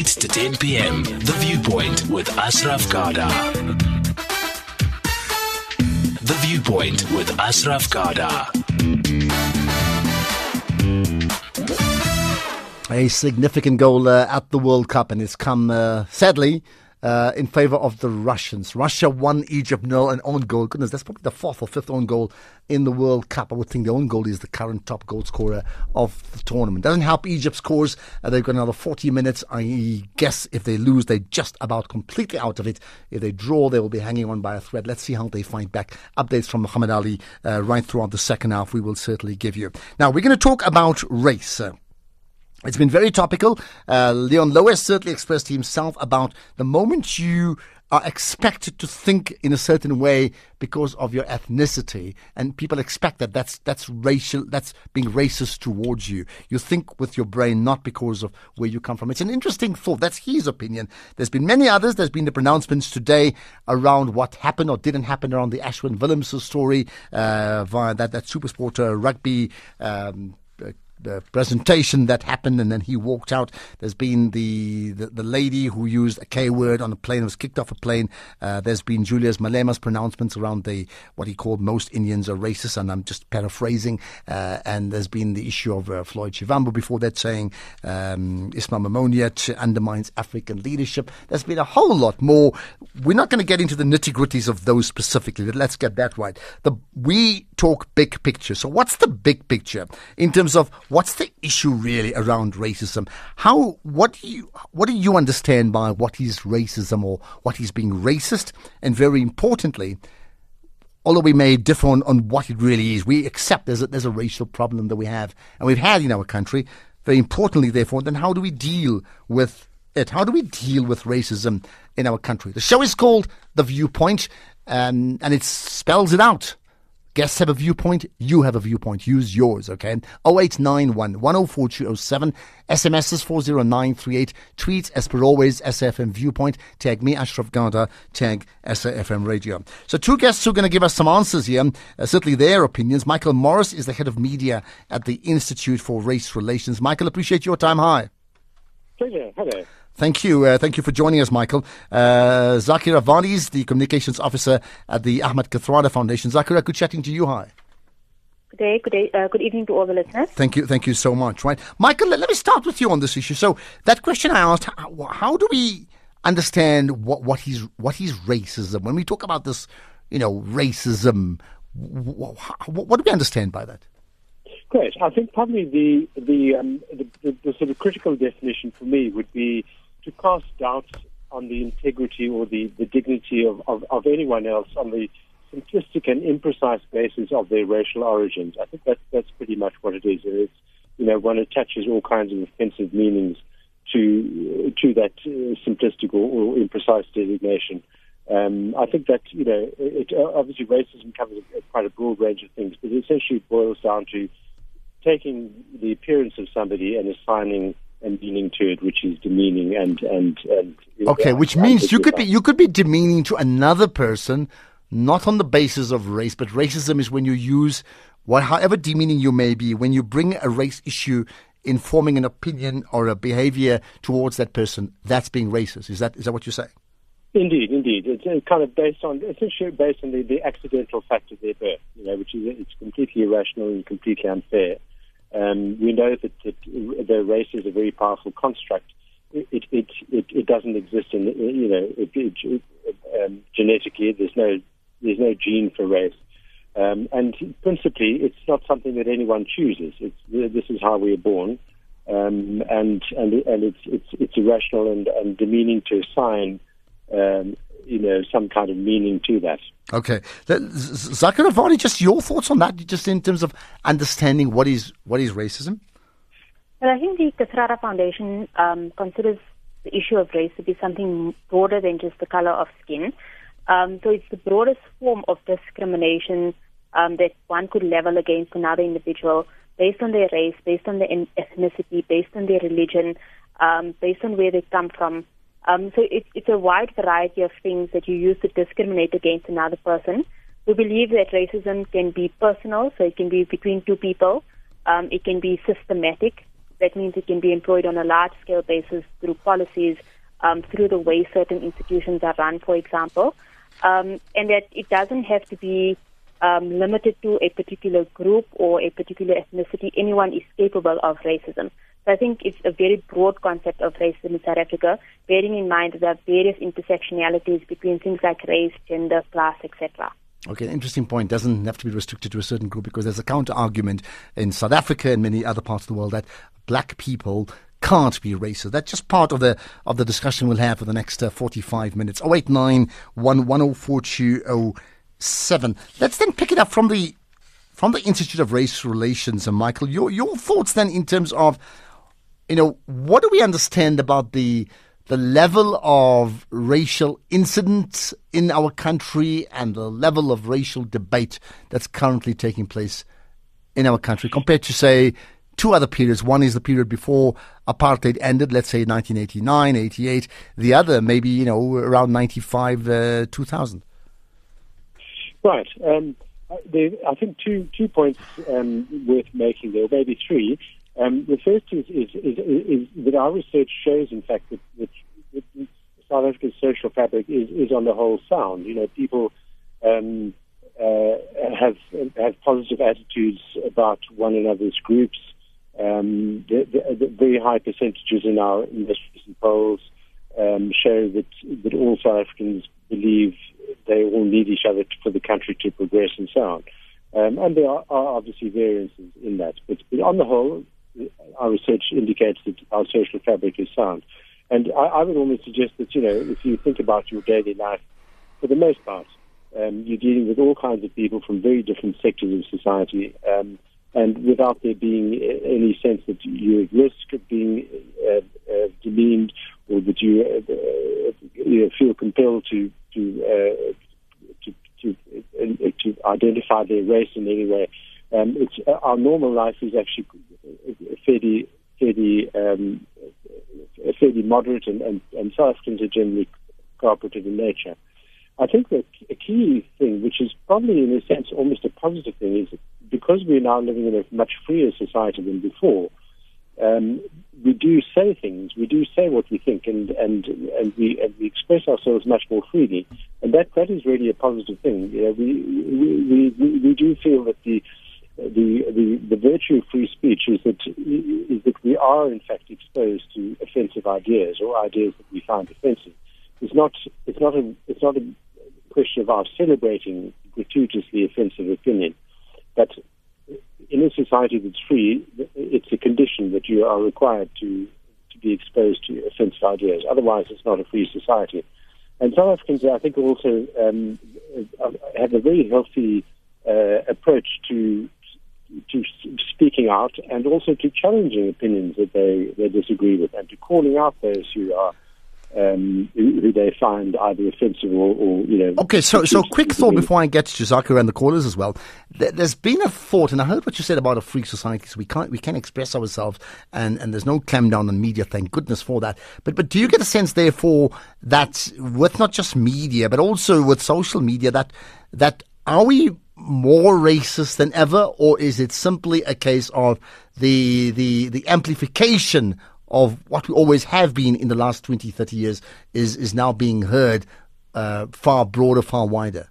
8 to 10 p.m. The Viewpoint with Ashraf Garda. The Viewpoint with Ashraf Garda. A significant goal uh, at the World Cup, and it's come, uh, sadly, uh, in favour of the Russians. Russia one Egypt nil, an own goal. Goodness, that's probably the fourth or fifth own goal in the World Cup. I would think the own goal is the current top goal scorer of the tournament. Doesn't help Egypt scores. Uh, they've got another 40 minutes. I guess if they lose, they're just about completely out of it. If they draw, they will be hanging on by a thread. Let's see how they fight back. Updates from Muhammad Ali uh, right throughout the second half. We will certainly give you. Now we're going to talk about race. It's been very topical. Uh, Leon Louw certainly expressed himself about the moment you are expected to think in a certain way because of your ethnicity, and people expect that that's that's racial, that's being racist towards you. You think with your brain, not because of where you come from. It's an interesting thought. That's his opinion. There's been many others. There's been the pronouncements today around what happened or didn't happen around the Ashwin Willemse story uh, via that that SuperSport uh, rugby. Um, the presentation that happened, and then he walked out. There's been the, the, the lady who used a K word on a plane, was kicked off a plane. Uh, there's been Julius Malema's pronouncements around the what he called most Indians are racist, and I'm just paraphrasing. Uh, and there's been the issue of uh, Floyd Shivambu before that saying um, Ismail undermines African leadership. There's been a whole lot more. We're not going to get into the nitty gritties of those specifically, but let's get that right. The, we talk big picture. So, what's the big picture in terms of what's the issue really around racism? How what do you what do you understand by what is racism or what is being racist? And very importantly, although we may differ on, on what it really is, we accept there's a, there's a racial problem that we have and we've had in our country. Very importantly, therefore, then how do we deal with it? How do we deal with racism in our country? The show is called The Viewpoint, um, and it spells it out. Guests have a viewpoint, you have a viewpoint. Use yours, okay? 0891 104207, SMS 40938, tweets as per always, SFM Viewpoint, tag me, Ashraf Garda, tag SAFM Radio. So, two guests who are going to give us some answers here, uh, certainly their opinions. Michael Morris is the head of media at the Institute for Race Relations. Michael, appreciate your time. Hi. Pleasure. Hello. Thank you. Uh, thank you for joining us, Michael. Uh, Zakira Vadi is the communications officer at the Ahmed Kathrada Foundation. Zakira, good chatting to you. Hi. Good day, good day, uh, good evening to all the listeners. Thank you, thank you so much. Right, Michael, let, let me start with you on this issue. So that question I asked: How, how do we understand what what is what is racism? When we talk about this, you know, racism, what, what do we understand by that? Great. I think probably the the, um, the, the the sort of critical definition for me would be to cast doubts on the integrity or the, the dignity of, of, of anyone else on the simplistic and imprecise basis of their racial origins. I think that's that's pretty much what it is. It's you know one attaches all kinds of offensive meanings to to that uh, simplistic or, or, imprecise designation. Um, I think that you know it, obviously racism covers a, quite a broad range of things, but it essentially boils down to taking the appearance of somebody and assigning and meaning to it, which is demeaning and and and. Okay, which means you could be you could be demeaning to another person, not on the basis of race, but racism is when you use what, however demeaning you may be, when you bring a race issue in forming an opinion or a behavior towards that person, that's being racist. Is that is that what you're saying? Indeed, indeed. It's kind of based on essentially based on the, the accidental fact of their birth, you know, which is it's completely irrational and completely unfair. Um, we know that, that, the race is a very powerful construct. It it it, it doesn't exist in you know it, it, um, genetically. There's no there's no gene for race, um, and principally, it's not something that anyone chooses. It's this is how we are born, um, and and and it's it's it's irrational and, and demeaning to assign um, you know, some kind of meaning to that. Okay, Zakira Vadi, just your thoughts on that, just in terms of understanding what is what is racism. Well, I think the Kathrada Foundation um, considers the issue of race to be something broader than just the color of skin. Um, so it's the broadest form of discrimination um, that one could level against another individual based on their race, based on their ethnicity, based on their religion, um, based on where they come from, um, so it, it's a wide variety of things that you use to discriminate against another person. We believe that racism can be personal, so it can be between two people. Um, it can be systematic. That means it can be employed on a large scale basis through policies, um, through the way certain institutions are run, for example, um, and that it doesn't have to be um, limited to a particular group or a particular ethnicity. Anyone is capable of racism. So I think it's a very broad concept of racism in South Africa, bearing in mind that there are various intersectionalities between things like race, gender, class, etc. Okay, interesting point. Doesn't have to be restricted to a certain group because there's a counter argument in South Africa and many other parts of the world that black people can't be racist. That's just part of the of the discussion we'll have for the next uh, 45 minutes. 089 1104207. Let's then pick it up from the from the Institute of Race Relations, and Michael, your your thoughts then in terms of, you know, what do we understand about the the level of racial incidents in our country and the level of racial debate that's currently taking place in our country compared to say two other periods. One is the period before apartheid ended, let's say 1989, 88. The other, maybe, you know, around 95, uh, 2000. Right. Um, I think two two points um, worth making there, maybe three. Um, the first is, is, is, is, that our research shows, in fact, that, that, that South Africa's social fabric is, is on the whole sound. You know, people um, uh, have have positive attitudes about one another's groups. Um, the, the, the, very high percentages in our most recent polls um, show that that all South Africans believe they all need each other to, for the country to progress and so on. Um, and there are, are, obviously variances in that, but, but, on the whole, our research indicates that our social fabric is sound. And I, I would almost suggest that you know, if you think about your daily life, for the most part, um, you're dealing with all kinds of people from very different sectors of society. Um, and without there being any sense that you're at risk of being uh, uh, demeaned or that you, uh, you know, feel compelled to to, uh, to to uh, to identify their race in any way. Um, it's uh, our normal life is actually fairly fairly um, fairly moderate, and, and, and South Africans are generally cooperative in nature. I think that a key thing, which is probably in a sense almost a positive thing, is because we're now living in a much freer society than before, um, we do say things, we do say what we think, and and and we and we express ourselves much more freely, and that that is really a positive thing. You know, we, we we we do feel that the the, the the virtue of free speech is that is that we are in fact exposed to offensive ideas or ideas that we find offensive. It's not it's not a it's not a question of our celebrating gratuitously offensive opinion, but in a society that's free, it's a condition that you are required to to be exposed to offensive ideas. Otherwise, it's not a free society. And South Africans, I think, also um, have a very healthy uh, approach to to speaking out and also to challenging opinions that they, they disagree with and to calling out those who are um, who, who, they find either offensive or, or you know. Okay, so so quick thought before I get to Zakir and the callers as well. There, has been a thought, and I heard what you said about a free society. So we can't we can express ourselves, and, and there's no clampdown on media. Thank goodness for that. But but do you get a sense, therefore, that with not just media but also with social media, that that are we more racist than ever, or is it simply a case of the the the amplification of what we always have been in the last 20, 30 years is, is now being heard uh, far broader, far wider.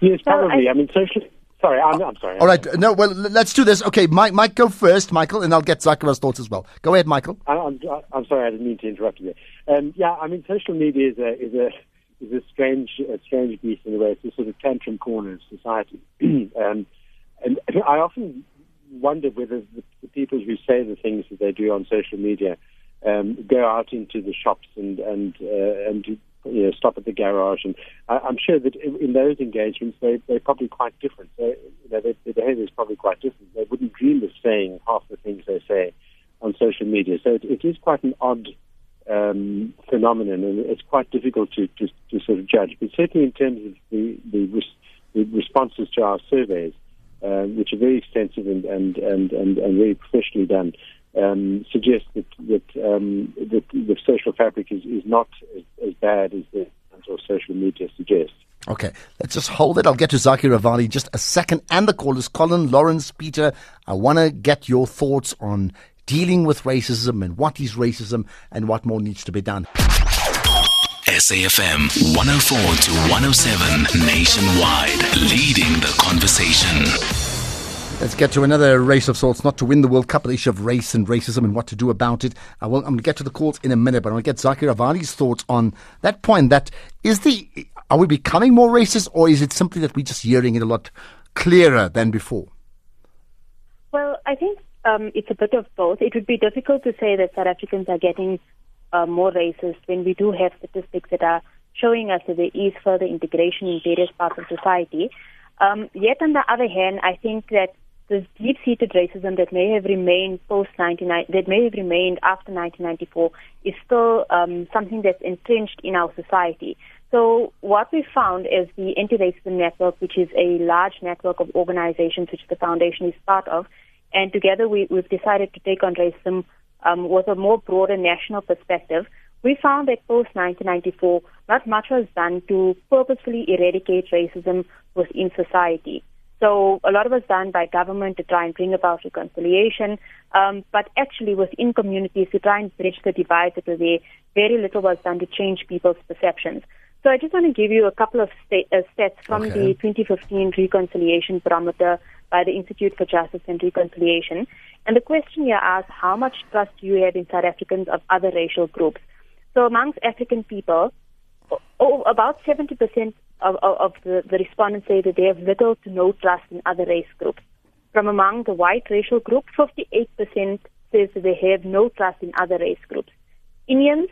Yes, probably. I, I mean, socially. Sorry, I'm, I'm, sorry. All right. No, well, let's do this. Okay, Mike, Mike, go first, Michael, and I'll get Zakira's thoughts as well. Go ahead, Michael. I'm, I'm sorry, I didn't mean to interrupt you. Um, yeah, I mean, social media is a is a is a strange a strange beast in a way. It's a sort of tantrum corner of society, um, and I often wonder whether the, the, people who say the things that they do on social media um, go out into the shops and and uh, and you know, stop at the garage. And I, am sure that in, those engagements, they, they're probably quite different. They, you know, their, their behavior is probably quite different. They wouldn't dream of saying half the things they say on social media. So it, it is quite an odd um, phenomenon, and it's quite difficult to, to, to, sort of judge. But certainly in terms of the, the, res- the responses to our surveys, um, which are very extensive and, and, and, and, and very professionally done, um, suggest that that, um, that the social fabric is, is not as, as bad as the social media suggests. Okay, let's just hold it. I'll get to Zakir Ravali just a second. And the callers, Colin, Lawrence, Peter. I want to get your thoughts on dealing with racism and what is racism and what more needs to be done. SAFM 104 to 107 nationwide, leading the conversation. Let's get to another race of sorts, not to win the World Cup, but the issue of race and racism and what to do about it. I will, I'm going to get to the calls in a minute, but I want to get Zakir Avali's thoughts on that point. That is the, are we becoming more racist or is it simply that we're just hearing it a lot clearer than before? Well, I think um, it's a bit of both. It would be difficult to say that South Africans are getting uh, more racist when we do have statistics that are showing us that there is further integration in various parts of society. Um, yet, on the other hand, I think that this deep-seated racism that may have remained post 19 that may have remained after 1994 is still um, something that's entrenched in our society. So what we found is the Anti-Racism Network, which is a large network of organizations which the foundation is part of, and together we, have decided to take on racism um, with a more broader national perspective. We found that post 1994, not much was done to purposefully eradicate racism within society. So a lot was done by government to try and bring about reconciliation, um, but actually within communities to try and bridge the divide that was there, very little was done to change people's perceptions. So I just want to give you a couple of uh, stats from okay. the 2015 Reconciliation Barometer by the Institute for Justice and Reconciliation. And the question here asks, how much trust do you have in South Africans of other racial groups? So amongst African people, oh, about 70% of, of, of the, the respondents say that they have little to no trust in other race groups. From among the white racial group, 58% says that they have no trust in other race groups. Indians,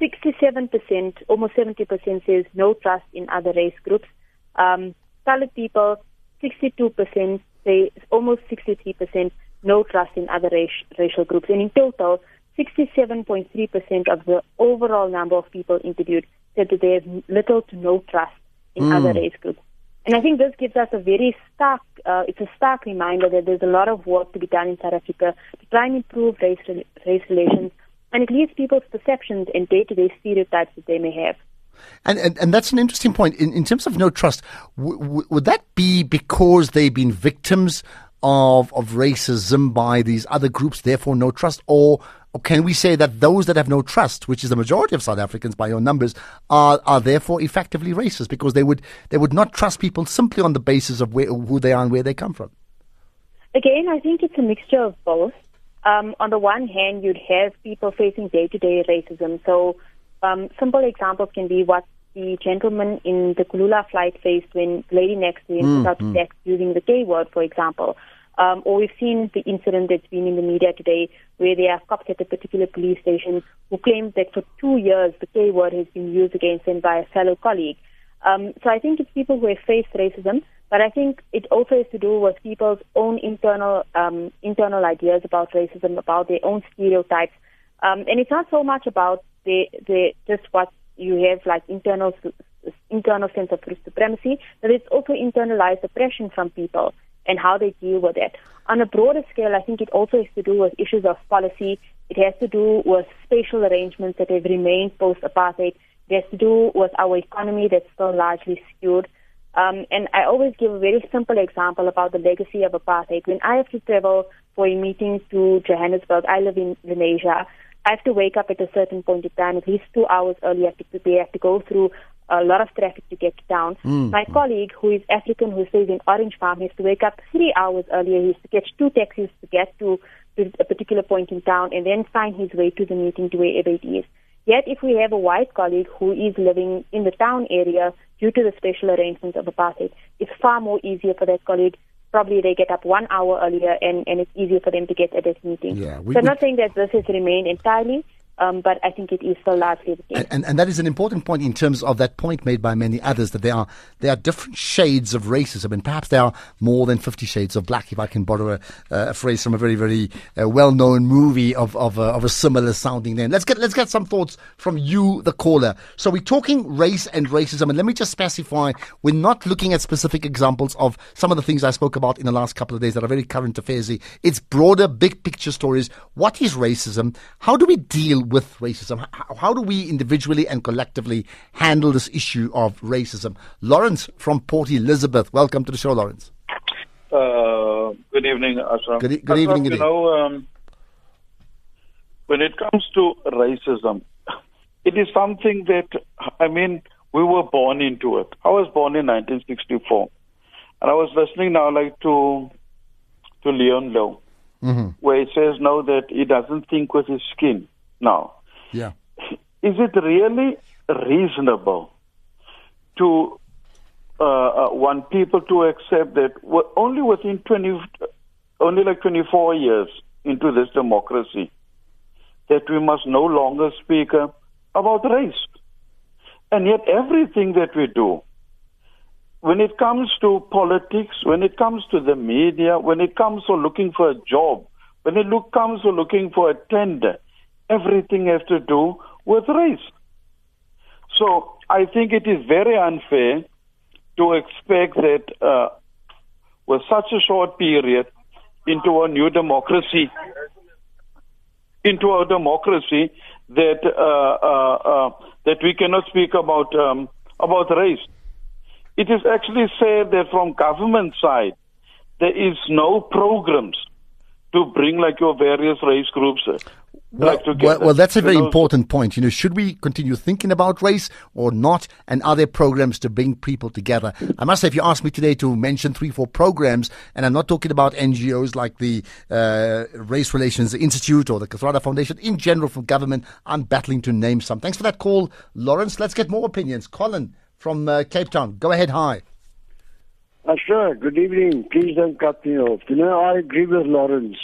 67%, almost 70% says no trust in other race groups. Um, colored people, 62% say almost 63% no trust in other race, racial groups. And in total, 67.3% of the overall number of people interviewed said that they have little to no trust in mm. other race groups. And I think this gives us a very stark, uh, it's a stark reminder that there's a lot of work to be done in South Africa to try and improve race, race relations, and it leads people's perceptions and day-to-day stereotypes that they may have. And, and, and that's an interesting point. In, in terms of no trust, w- w- would that be because they've been victims of, of racism by these other groups, therefore no trust? Or, or can we say that those that have no trust, which is the majority of South Africans by your numbers, are, are therefore effectively racist because they would, they would not trust people simply on the basis of where, who they are and where they come from? Again, I think it's a mixture of both. Um, on the one hand, you'd have people facing day-to-day racism. So um, simple examples can be what the gentleman in the Kulula flight faced when the lady next to him mm, out mm. sex using the K word, for example. Um, or we've seen the incident that's been in the media today where there are cops at a particular police station who claim that for two years the K word has been used against them by a fellow colleague. Um, so I think it's people who have faced racism, but I think it also has to do with people's own internal um, internal ideas about racism, about their own stereotypes, um, and it's not so much about the the just what you have like internal internal sense of supremacy, but it's also internalized oppression from people and how they deal with it. On a broader scale, I think it also has to do with issues of policy. It has to do with spatial arrangements that have remained post-apartheid. It has to do with our economy that's still largely skewed. Um, and I always give a very simple example about the legacy of apartheid. When I have to travel for a meeting to Johannesburg, I live in Lenasia. I have to wake up at a certain point in time, at least two hours earlier to prepare, have to go through a lot of traffic to get down. Mm. My colleague, who is African, who stays in Orange Farm, has to wake up three hours earlier. He has to catch two taxis to get to, to a particular point in town and then find his way to the meeting to wherever it is. Yet, if we have a white colleague who is living in the town area due to the special arrangements of apartheid, it's far more easier for that colleague probably they get up one hour earlier and, and it's easier for them to get at this meeting. Yeah, we, so I'm not saying that this has remained entirely, um, but I think it is still largely the case. And, and, that is an important point in terms of that point made by many others that there are there are different shades of racism, and perhaps there are more than fifty shades of black. If I can borrow a, a phrase from a very very uh, well known movie of of, of a similar sounding name. Let's get let's get some thoughts from you, the caller. So we're talking race and racism, and let me just specify: we're not looking at specific examples of some of the things I spoke about in the last couple of days that are very current affairs. It's broader, big picture stories. What is racism? How do we deal with racism? How, how, do we individually and collectively handle this issue of racism? Lawrence from Port Elizabeth, welcome to the show, Lawrence. Uh, good evening, Ashraf. Good, good evening. you know, um, when it comes to racism, it is something that, I mean, we were born into it. I was born in 1964. And I was listening now, like, to, to Leon Louw, Mm-hmm. where he says now that he doesn't think with his skin. Now, Yeah. is it really reasonable to uh, uh, want people to accept that only within 20, only like 24 years into this democracy, that we must no longer speak uh, about race? And yet, everything that we do, when it comes to politics, when it comes to the media, when it comes to looking for a job, when it look, comes to looking for a tender, everything has to do with race. So I think it is very unfair to expect that uh, with such a short period into a new democracy, into a democracy that uh, uh, uh, that we cannot speak about um, about race. It is actually said that from government side there is no programs to bring like your various race groups uh, Well, well, well, that's a very important point. You know, should we continue thinking about race or not? And are there programs to bring people together? I must say, if you ask me today to mention three, four programs, and I'm not talking about NGOs like the uh, Race Relations Institute or the Kathrada Foundation, in general from government, I'm battling to name some. Thanks for that call, Lawrence. Let's get more opinions. Colin from uh, Cape Town, go ahead. Hi. Uh, sure. Good evening. Please don't cut me off. You know, I agree with Lawrence,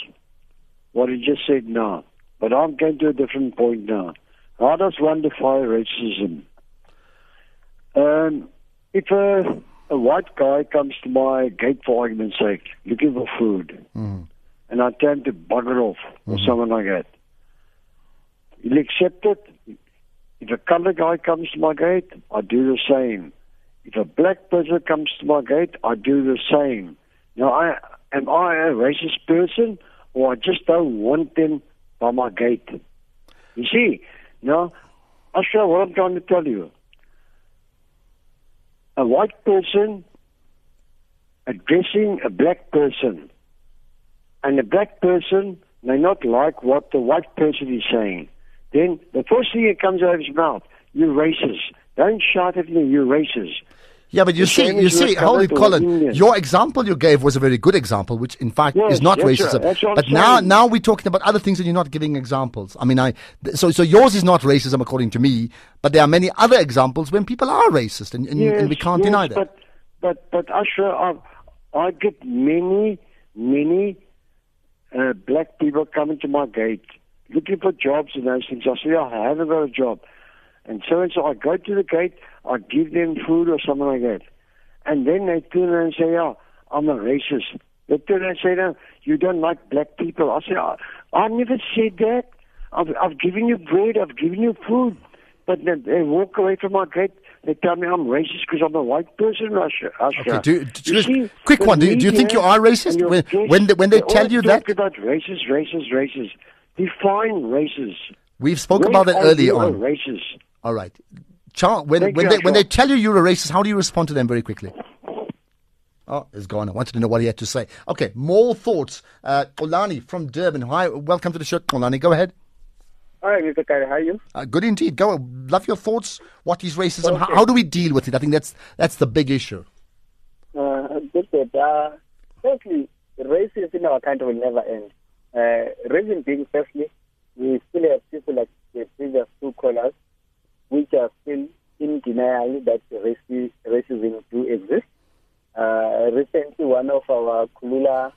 what he just said now. But I'm going to a different point now. How does one defy racism? Um, if a, a white guy comes to my gate, for argument's sake, looking for food, and I tell him to bugger off or something like that, he'll accept it. If a colored guy comes to my gate, I do the same. If a black person comes to my gate, I do the same. Now, I, am I a racist person, or I just don't want them my gate? You see, now, I'll what I'm trying to tell you. A white person addressing a black person, and the black person may not like what the white person is saying. Then the first thing that comes out of his mouth, you racist. Don't shout at me, you racist. Yeah, but you see, you see, holy Colin, your example you gave was a very good example, which in fact Yes, is not yes, racism. But now, saying. now we're talking about other things, and you're not giving examples. I mean, I so so yours is not racism according to me, but there are many other examples when people are racist, and, and, and we can't yes, deny that. But but but Usher, I, I get many many uh, black people coming to my gate looking for jobs and those things. I say I haven't got a job, and so and so I go to the gate, I give them food or something like that, and then they turn around and say, "Oh, I'm a racist." They turn around and say, "No, you don't like black people." I say, "I, I never said that. I've I've given you bread, I've given you food." But then they walk away from my gate. They tell me I'm racist because I'm a white person, Russia. Okay, do, do, You just see, quick one. Do, do you think you are racist when press, when they, when they tell always you that? talk about racist, racist, racist. Define racist. We've spoken about it earlier on. racist. All right, Charles. When Thank when you, they when they tell you you're a racist, how do you respond to them very quickly? Oh, it's gone. I wanted to know what he had to say. Okay, more thoughts. Uh, Olani from Durban. Hi, welcome to the show, Olani. Go ahead. Hi, Mr. Kari, how are you? Uh, good indeed. Go. Love your thoughts. What is racism? How, Okay. how do we deal with it? I think that's that's the big issue. Uh. Uh, firstly, racism in our country will never end. Uh, reason being, firstly, we still have people like the previous two callers, which are still in denial that raci- racism do exist. Uh, recently, one of our Kulula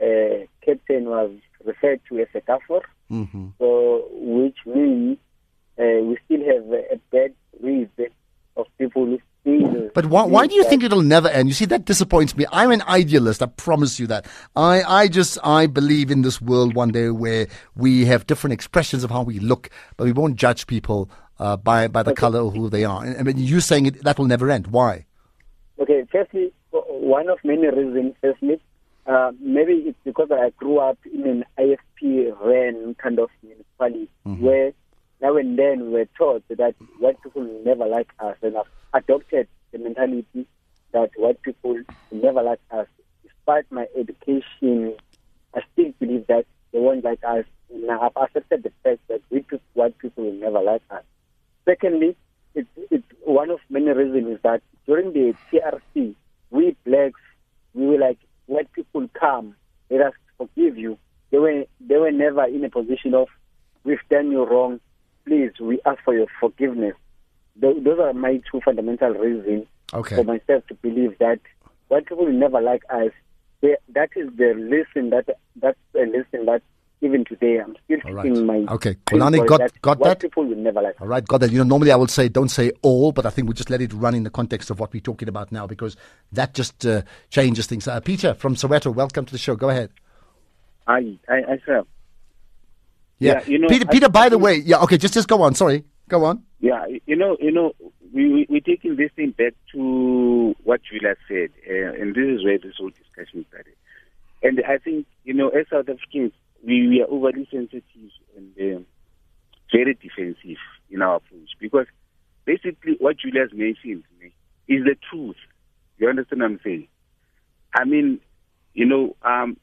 uh, captain was referred to as a kafir, hmm so which means uh, we still have a, bad reason of people who still. But why, why do you think it'll never end? You see, that disappoints me. I'm an idealist. I promise you that. I, I just, I believe in this world one day where we have different expressions of how we look, but we won't judge people uh, by by the color of who they are. And, and you saying it, that will never end. Why? Okay, firstly, one of many reasons, firstly, uh, maybe it's because I grew up in an IFP ran kind of municipality where now and then we were taught that white people will never like us and I've adopted the mentality that white people will never like us. Despite my education, I still believe that they won't like us. Now I've accepted the fact that we white people will never like us. Secondly, it's, it's one of many reasons is that during the TRC, we blacks, we were like, white people come, let us forgive you. They were, they were never in a position of, we've done you wrong, please, we ask for your forgiveness. Those, those are my two fundamental reasons Okay. for myself to believe that white people will never like us. They, that is the lesson that that's a lesson that even today I'm still All right. mind. Okay. Because got- that got that? people will never like. All right, got that. You know, normally I would say don't say all, but I think we just let it run in the context of what we're talking about now because that just uh, changes things. Uh, Peter from Soweto, welcome to the show. Go ahead. I, I, I sir. Yeah, Yeah, you know, Peter. I- Peter, by I the way, yeah. Okay, just just go on. Sorry, go on. Yeah, you know, you know, we we we're taking this thing back to what Julia said, uh, and this is where this whole discussion started. And I think you know, as South Africans, we, we are overly sensitive and uh, very defensive in our approach because basically what Julia's mentioned is the truth. You understand what I'm saying? I mean, you know, um,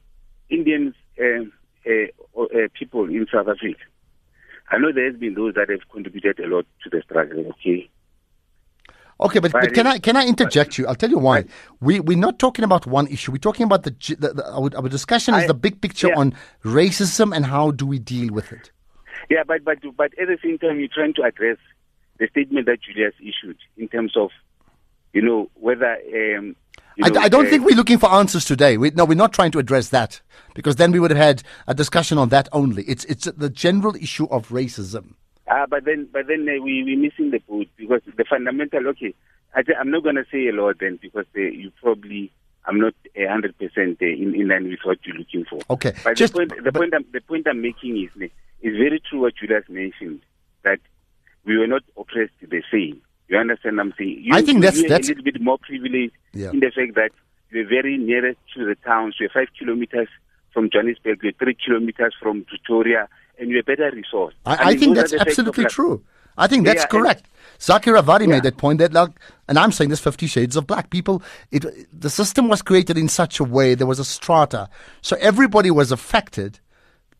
Indians, uh, uh, uh, people in South Africa. I know there has been those that have contributed a lot to the struggle. Okay, Okay, but, but can I can I interject you? I'll tell you why. We we're not talking about one issue. We're talking about the, the, the our, our discussion is I- the big picture yeah. on racism and how do we deal with it. Yeah, but but but at the same time, you're trying to address the statement that Julius issued in terms of, you know, whether. Um, you I, I don't uh, think we're looking for answers today. We, no, we're not trying to address that because then we would have had a discussion on that only. It's it's the general issue of racism. Uh, but then, but then uh, we we missing the boat because the fundamental. Okay, I I'm not going to say a lot then because uh, you probably I'm not a hundred percent in in line with what you're looking for. Okay, But just- the point, the point, I'm, the point I'm making is is very true what Julius mentioned that we were not oppressed the same. You understand? what I'm saying. You, I think that's- that's- a little bit more privileged Yeah. in the fact that we're very nearest to the towns. We're five kilometers from Johannesburg. You're three kilometers from Pretoria, and you're a better resourced. I, I, mean, think that's the absolutely true. I think that's Yeah, correct. Zakira Vadi Yeah. made that point that, like, and I'm saying this 50 shades of black people, it, the system was created in such a way, there was a strata. So everybody was affected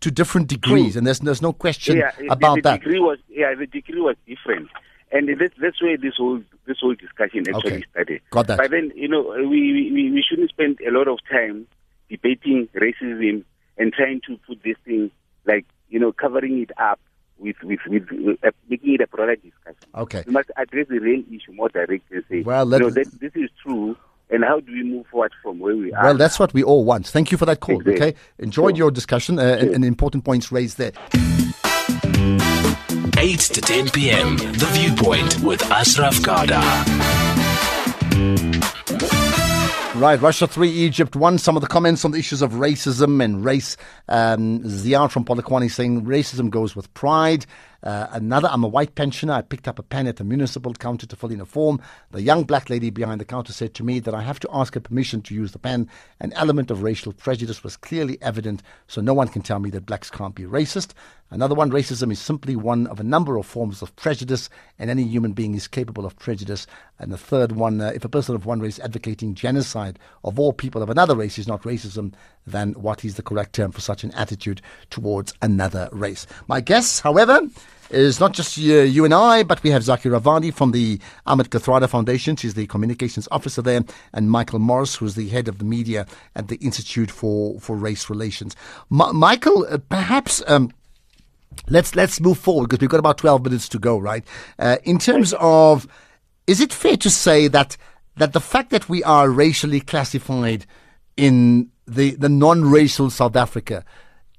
to different degrees, and there's, there's no question yeah, the- about the, that. Degree was, yeah, the degree was different, and that's that's where this whole this whole discussion actually Okay. started. Got that. But then you know we, we we shouldn't spend a lot of time debating racism and trying to put this thing like you know covering it up with with with, with uh, making it a broader discussion. Okay. We must address the real issue more directly and say, Well, you know, that this is true, and how do we move forward from where we are? Well, that's what we all want. Thank you for that call. Exactly. Okay, enjoyed Sure. your discussion uh, and, and important points raised there. 8 to 10 p.m. The Viewpoint with Ashraf Garda. Right, Russia 3, Egypt 1. Some of the comments on the issues of racism and race. Um, Ziad from Polokwane saying racism goes with pride. Uh, another, I'm a white pensioner. I picked up a pen at a municipal counter to fill in a form. The young black lady behind the counter said to me that I have to ask her permission to use the pen. An element of racial prejudice was clearly evident, so no one can tell me that blacks can't be racist. Another one, racism is simply one of a number of forms of prejudice, and any human being is capable of prejudice. And the third one, uh, if a person of one race advocating genocide of all people of another race is not racism, then what is the correct term for such an attitude towards another race? My guess, however, is not just you, you and I, but we have Zaki Ravandi from the Ahmed Kathrada Foundation. She's the communications officer there, and Michael Morris, who's the head of the media at the Institute for, for Race Relations. Michael, uh, perhaps. Um, let's let's move forward because we've got about 12 minutes to go right uh, in terms of is it fair to say that that the fact that we are racially classified in the the non-racial south africa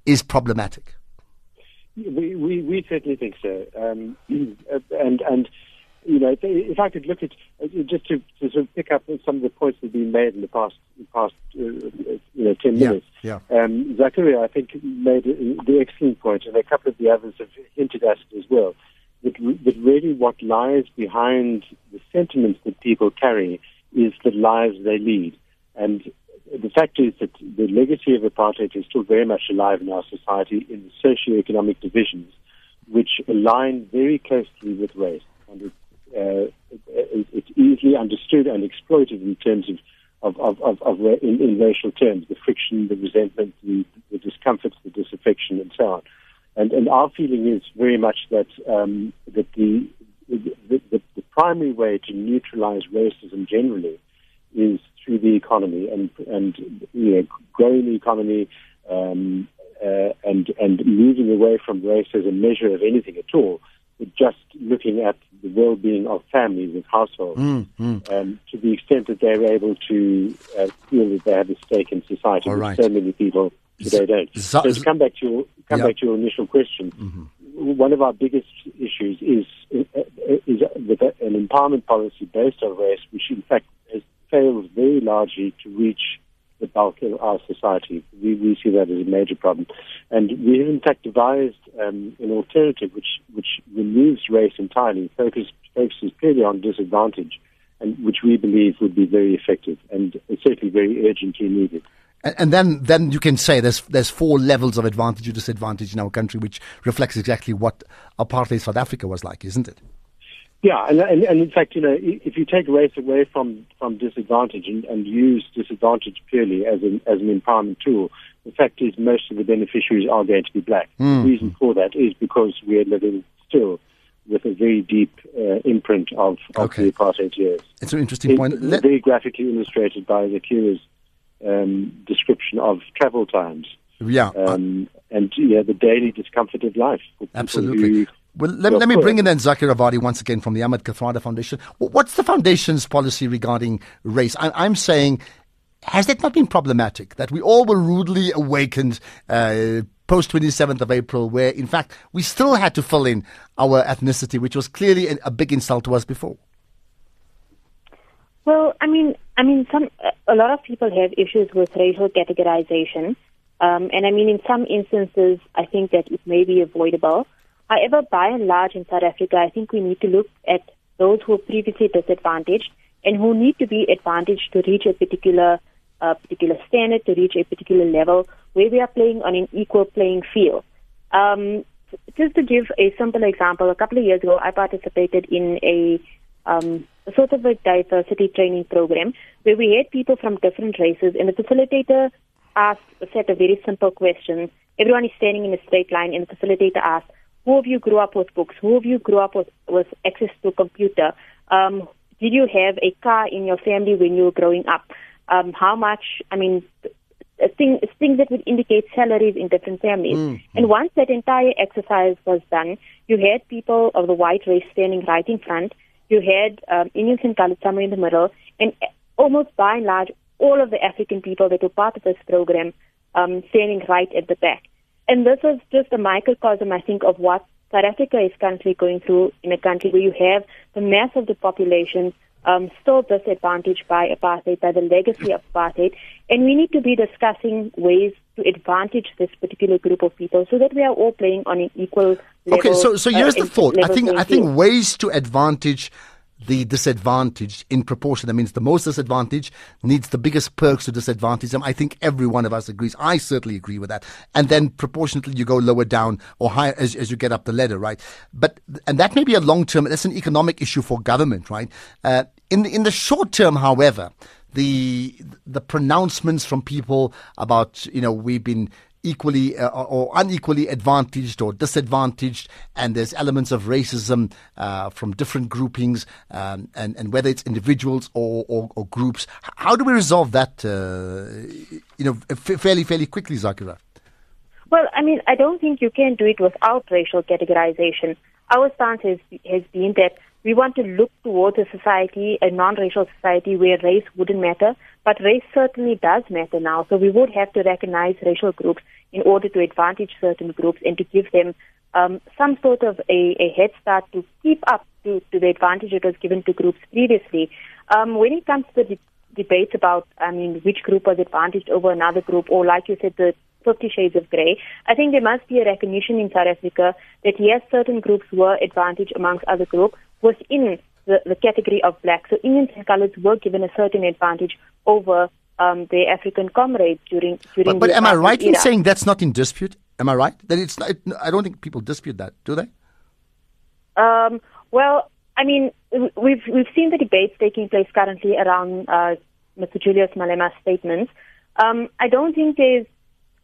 is problematic We, we, we certainly think so. Um, and, and, you know, if- if I could look at, uh, just to, to sort of pick up some of the points that have been made in the past, past uh, you know, 10 Yeah, minutes. yeah. Um, Zakira, I think, made the excellent point, and a couple of the others have hinted at it as well, that, that really what lies behind the sentiments that people carry is the lives they lead. And the fact is that the legacy of apartheid is still very much alive in our society in the socio-economic divisions, which align very closely with race. And uh, it, it's easily understood and exploited in terms of, of, of, of, of in, in racial terms, the friction, the resentment, the, the discomfort, the disaffection, and so on. And, and our feeling is very much that um, that the the, the the primary way to neutralize racism generally is through the economy and and you know growing the economy um, uh, and and moving away from race as a measure of anything at all, just looking at the well-being of families and households Mm, mm. um, to the extent that they're able to uh, feel that they have a stake in society. All right. So many people today don't. Z- So to come back to your, come Yeah. back to your initial question, one of our biggest issues is uh, is with an empowerment policy based on race, which in fact has failed very largely to reach the bulk of our society. We, we see that as a major problem, and we have in fact devised um, an alternative which which removes race entirely, focus, focuses purely on disadvantage, and which we believe would be very effective and certainly very urgently needed. And, and then, then you can say there's there's four levels of advantage or disadvantage in our country, which reflects exactly what apartheid South Africa was like, isn't it? Yeah, and, and, and in fact, you know, if you take race away from, from disadvantage and, and use disadvantage purely as an as an empowerment tool, the fact is most of the beneficiaries are going to be black. The reason for that is because we are living still with a very deep uh, imprint of, of Okay. the apartheid years. It's an interesting It's point. Let- very graphically illustrated by Zakira's um, description of travel times yeah, uh, um, and yeah, the daily discomfort of life. Absolutely. Well, let, Yeah, let me bring in then Zakira Vadi once again from the Ahmed Kathrada Foundation. What's the foundation's policy regarding race? I, I'm saying, has that not been problematic that we all were rudely awakened uh, post 27th of April, where in fact we still had to fill in our ethnicity, which was clearly a, a big insult to us before? Well, I mean, I mean, some a lot of people have issues with racial categorization, um, and I mean, in some instances, I think that it may be avoidable. However, by and large, in South Africa, I think we need to look at those who are previously disadvantaged and who need to be advantaged to reach a particular uh, particular standard, to reach a particular level where we are playing on an equal playing field. Um, just to give a simple example, a couple of years ago, I participated in a um, sort of a diversity training program where we had people from different races, and the facilitator asked a set of very simple questions. Everyone is standing in a straight line, and the facilitator asked, "Who of you grew up with books? Who of you grew up with, with access to a computer? Um, did you have a car in your family when you were growing up? Um, how much? I mean." thing, things that would indicate salaries in different families. And once that entire exercise was done, you had people of the white race standing right in front. You had um, Indians and colored somewhere in the middle, and almost by and large, all of the African people that were part of this program um, standing right at the back. And this is just a microcosm, I think, of what South Africa is currently going through in a country where you have the mass of the population um, still disadvantaged by apartheid, by the legacy of apartheid, and we need to be discussing ways to advantage this particular group of people so that we are all playing on an equal level. Okay, so so uh, here's the thought. I think I think ways to advantage the disadvantaged in proportion. That means the most disadvantaged needs the biggest perks to disadvantage them. I think every one of us agrees. I certainly agree with that. And then proportionately you go lower down or higher as, as you get up the ladder, right? But and that may be a long term. That's an economic issue for government, right? Uh, in the, in the short term, however, the the pronouncements from people about you know we've been equally uh, or unequally advantaged or disadvantaged, and there's elements of racism uh, from different groupings, um, and and whether it's individuals or, or, or groups. How do we resolve that? Uh, you know, f- fairly fairly quickly, Zakira. Well, I mean, I don't think you can do it without racial categorization. Our stance has, has been that we want to look towards a society, a non-racial society where race wouldn't matter, but race certainly does matter now. So we would have to recognize racial groups in order to advantage certain groups and to give them um, some sort of a, a head start to keep up to, to the advantage that was given to groups previously. Um, when it comes to the de- debates about, I mean, which group was advantaged over another group, or like you said, the Fifty Shades of Grey, I think there must be a recognition in South Africa that yes, certain groups were advantaged amongst other groups within the, the category of black. So Indians and coloreds were given a certain advantage over um, their African comrades during during. But, but am I right in saying that's not in dispute? Am I right? That it's not, I don't think people dispute that, do they? Um, well, I mean, we've we've seen the debates taking place currently around uh, Mr. Julius Malema's statements. Um, I don't think there's.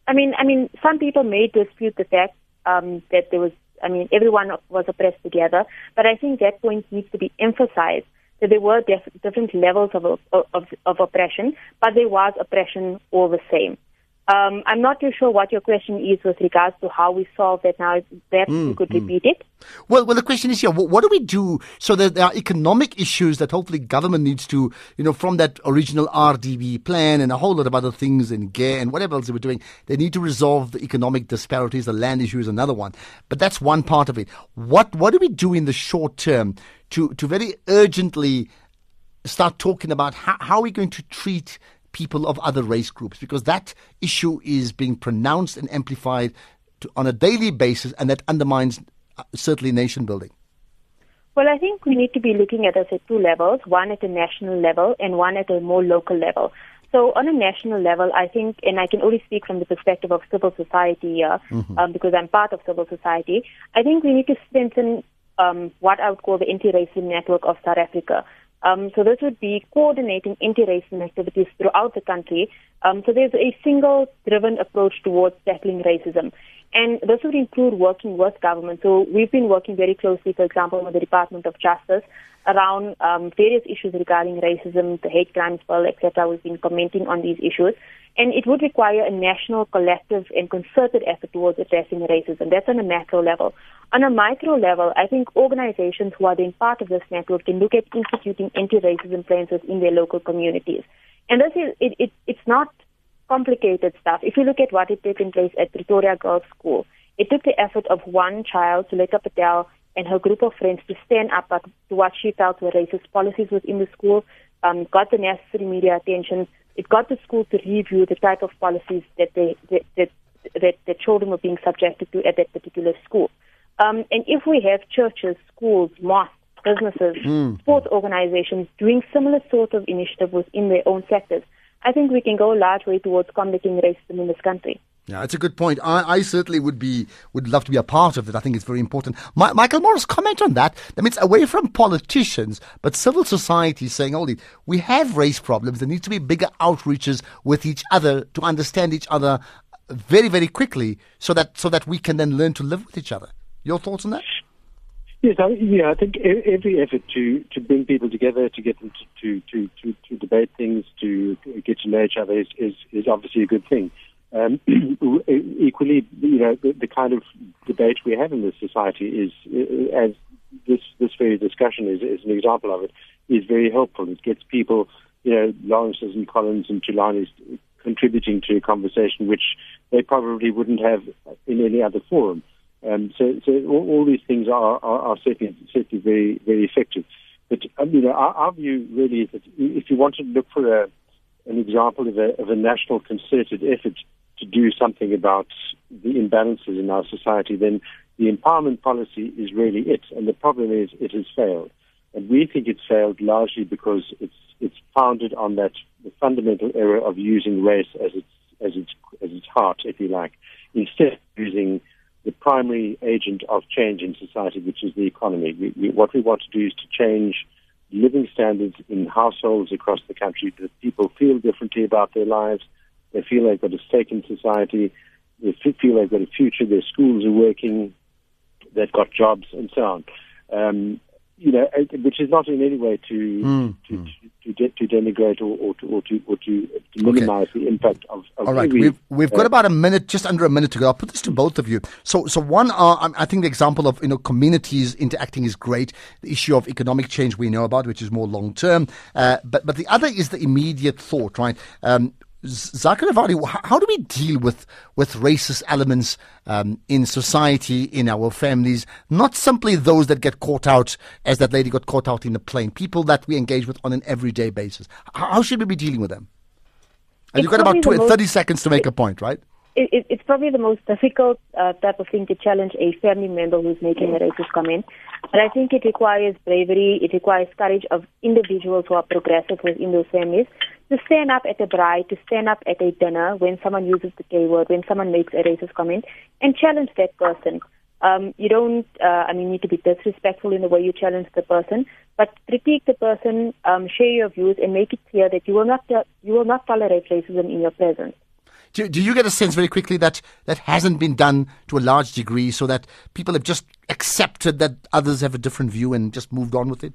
I mean, I mean, some people may dispute the fact um, that there was, I mean, everyone was oppressed together. But I think that point needs to be emphasized that there were def- different levels of, of, of oppression, but there was oppression all the same. Um, I'm not too sure what your question is with regards to how we solve that now. Perhaps mm, you could mm. repeat it. Well, well, the question is here: what, what do we do so that there are economic issues that hopefully government needs to, you know, from that original RDP plan and a whole lot of other things and gear and whatever else they were doing, they need to resolve the economic disparities. The land issue is another one, but that's one part of it. What what do we do in the short term to to very urgently start talking about how, how are we going to treat people of other race groups because that issue is being pronounced and amplified to, on a daily basis and that undermines uh, certainly nation building. Well, I think we need to be looking at this at two levels, one at a national level and one at a more local level. So on a national level, I think, and I can only speak from the perspective of civil society here, mm-hmm. um, because I'm part of civil society, I think we need to strengthen um, what I would call the anti-racism network of South Africa. Um, so this would be coordinating anti-racism activities throughout the country. Um, so there's a single-driven approach towards tackling racism. And this would include working with government. So we've been working very closely, for example, with the Department of Justice around um, various issues regarding racism, the hate crimes bill, etc. We've been commenting on these issues. And it would require a national, collective, and concerted effort towards addressing racism. That's on a macro level. On a micro level, I think organizations who are then part of this network can look at instituting anti-racism plans within their local communities. And this is, it, it, it's not complicated stuff. If you look at what had taken place at Pretoria Girls School, it took the effort of one child, Zulaikha Patel, and her group of friends to stand up to what she felt were racist policies within the school, um, got the necessary media attention, it got the school to review the type of policies that they that that, that the children were being subjected to at that particular school. Um, and if we have churches, schools, mosques, businesses, mm. sports organizations doing similar sort of initiative within their own sectors, I think we can go a large way towards combating racism in this country. Yeah, it's a good point. I, I, certainly would be would love to be a part of it. I think it's very important. My, Michael Morris, comment on that. I mean, it's away from politicians, but civil society saying, "Holy, we have race problems. There needs to be bigger outreaches with each other to understand each other very, very quickly, so that so that we can then learn to live with each other." Your thoughts on that? Yes, I, yeah, I think every effort to, to bring people together, to get them to, to, to, to, debate things, to get to know each other is, is, is obviously a good thing. Um, equally, you know, the, the, kind of debate we have in this society is, as this this very discussion is, is an example of it, is very helpful. It gets people, you know, Lawrence's and Collins and Tulani's contributing to a conversation which they probably wouldn't have in any other forum. Um, so, so all, all, these things are, are, are, certainly, certainly very, very effective. But um, you know, our, our, view really is that if you want to look for a, an example of a, of a national concerted effort to do something about the imbalances in our society, then the empowerment policy is really it. And the problem is it has failed. And we think it's failed largely because it's it's founded on that fundamental error of using race as its as its as its heart, if you like, instead of using the primary agent of change in society, which is the economy. We, we, what we want to do is to change living standards in households across the country that people feel differently about their lives. They feel they've got a stake in society. They feel they've got a future. Their schools are working. They've got jobs and so on. Um, you know, which is not in any way to mm. to, mm. to, to, to, denigrate or, or, to or to or to, minimize okay. the impact of. of All right, every, we've we've uh, got about a minute, just under a minute to go. I'll put this to both of you. So so one, uh, I think the example of you know communities interacting is great. The issue of economic change we know about, which is more long term. Uh, but but the other is the immediate thought, right? Um, Zakira Vadi, how do we deal with, with racist elements um, in society, in our families? Not simply those that get caught out, as that lady got caught out in the plane, people that we engage with on an everyday basis. How should we be dealing with them? And you've got about 20, most, 30 seconds to make a point, right? It, it, it's probably the most difficult uh, type of thing to challenge a family member who's making a racist comment. But I think it requires bravery, it requires courage of individuals who are progressive within those families to stand up at a bride, to stand up at a dinner when someone uses the K word, when someone makes a racist comment, and challenge that person. Um, you don't, uh, I mean, need to be disrespectful in the way you challenge the person, but critique the person, um, share your views, and make it clear that you will not, uh, you will not tolerate racism in your presence. Do, do you get a sense very quickly that that hasn't been done to a large degree so that people have just accepted that others have a different view and just moved on with it?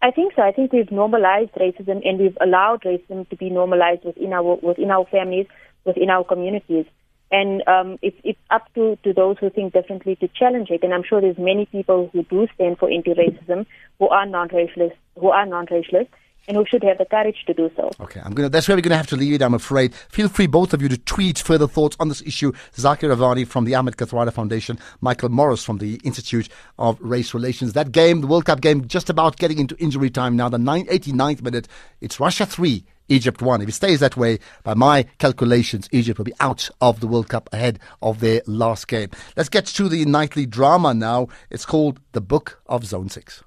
I think so. I think we've normalized racism and we've allowed racism to be normalized within our within our families, within our communities. And um, it's it's up to, to those who think differently to challenge it. And I'm sure there's many people who do stand for anti-racism who are non-racialist, who are non-racialist, and who should have the courage to do so. Okay, I'm gonna. That's where we're gonna have to leave it. I'm afraid. Feel free, both of you, to tweet further thoughts on this issue. Zakira Vadi from the Ahmed Kathrada Foundation, Michael Morris from the Institute of Race Relations. That game, the World Cup game, just about getting into injury time now. The 89th minute. It's Russia three. Egypt one. If it stays that way, by my calculations, Egypt will be out of the World Cup ahead of their last game. Let's get to the nightly drama now. It's called The Book of Zone 6.